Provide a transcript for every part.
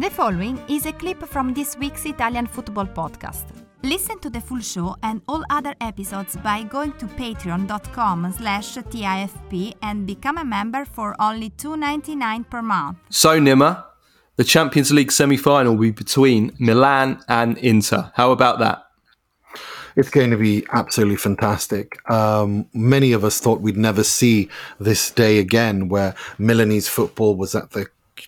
The following is a clip from this week's Italian football podcast. Listen to the full show and all other episodes by going to patreon.com slash TIFP and become a member for only $2.99 per month. So, Nima, the Champions League semi-final will be between Milan and Inter. How about that? It's going to be absolutely fantastic. Um, many of us thought we'd never see this day again where Milanese football was at the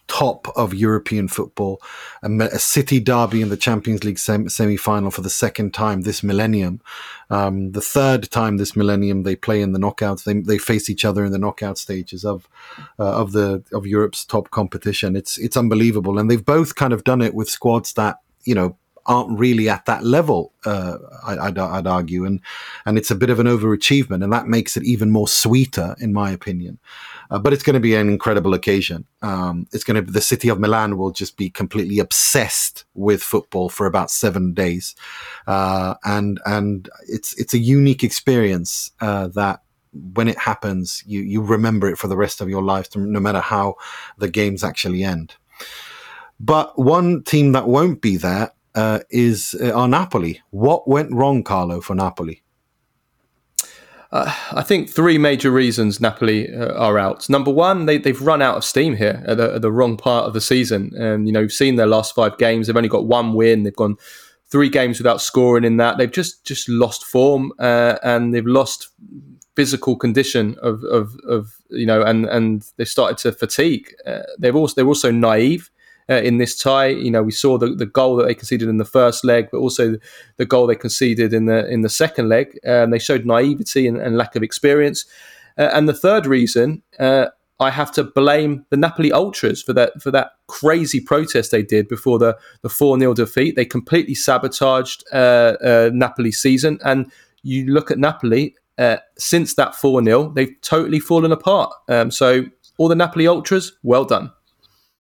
top of European football, a, a city derby in the Champions League sem- semi final for the second time this millennium. Um, the third time this millennium they play in the knockouts. They, they face each other in the knockout stages of uh, of the of Europe's top competition. It's it's unbelievable, and they've both kind of done it with squads that you know aren't really at that level. Uh, I, would I'd argue, and and it's a bit of an overachievement, and that makes it even more sweeter, in my opinion. Uh, but it's going to be an incredible occasion. Um, it's going to be the city of Milan will just be completely obsessed with football for about seven days, uh, and and it's it's a unique experience uh, that when it happens, you you remember it for the rest of your life, no matter how the games actually end. But one team that won't be there uh, is uh, our Napoli. What went wrong, Carlo, for Napoli? Uh, I think three major reasons Napoli uh, are out. Number one, they, they've run out of steam here at the, at the, wrong part of the season. And, you know, we've seen their last five games. They've only got one win. They've gone three games without scoring in that. They've just, just lost form uh, and they've lost physical condition of, of, of, you know, and, and they've started to fatigue. Uh, they've also, they're also naive uh, in this tie. You know, we saw the, the goal that they conceded in the first leg, but also the goal they conceded in the in the second leg. Um, they showed naivety and, and lack of experience. Uh, and the third reason, uh, I have to blame the Napoli ultras for that for that crazy protest they did before the the four 0 defeat. They completely sabotaged uh, uh, Napoli's season. And you look at Napoli uh, since that four 0 they've totally fallen apart. Um, so all the Napoli ultras, well done.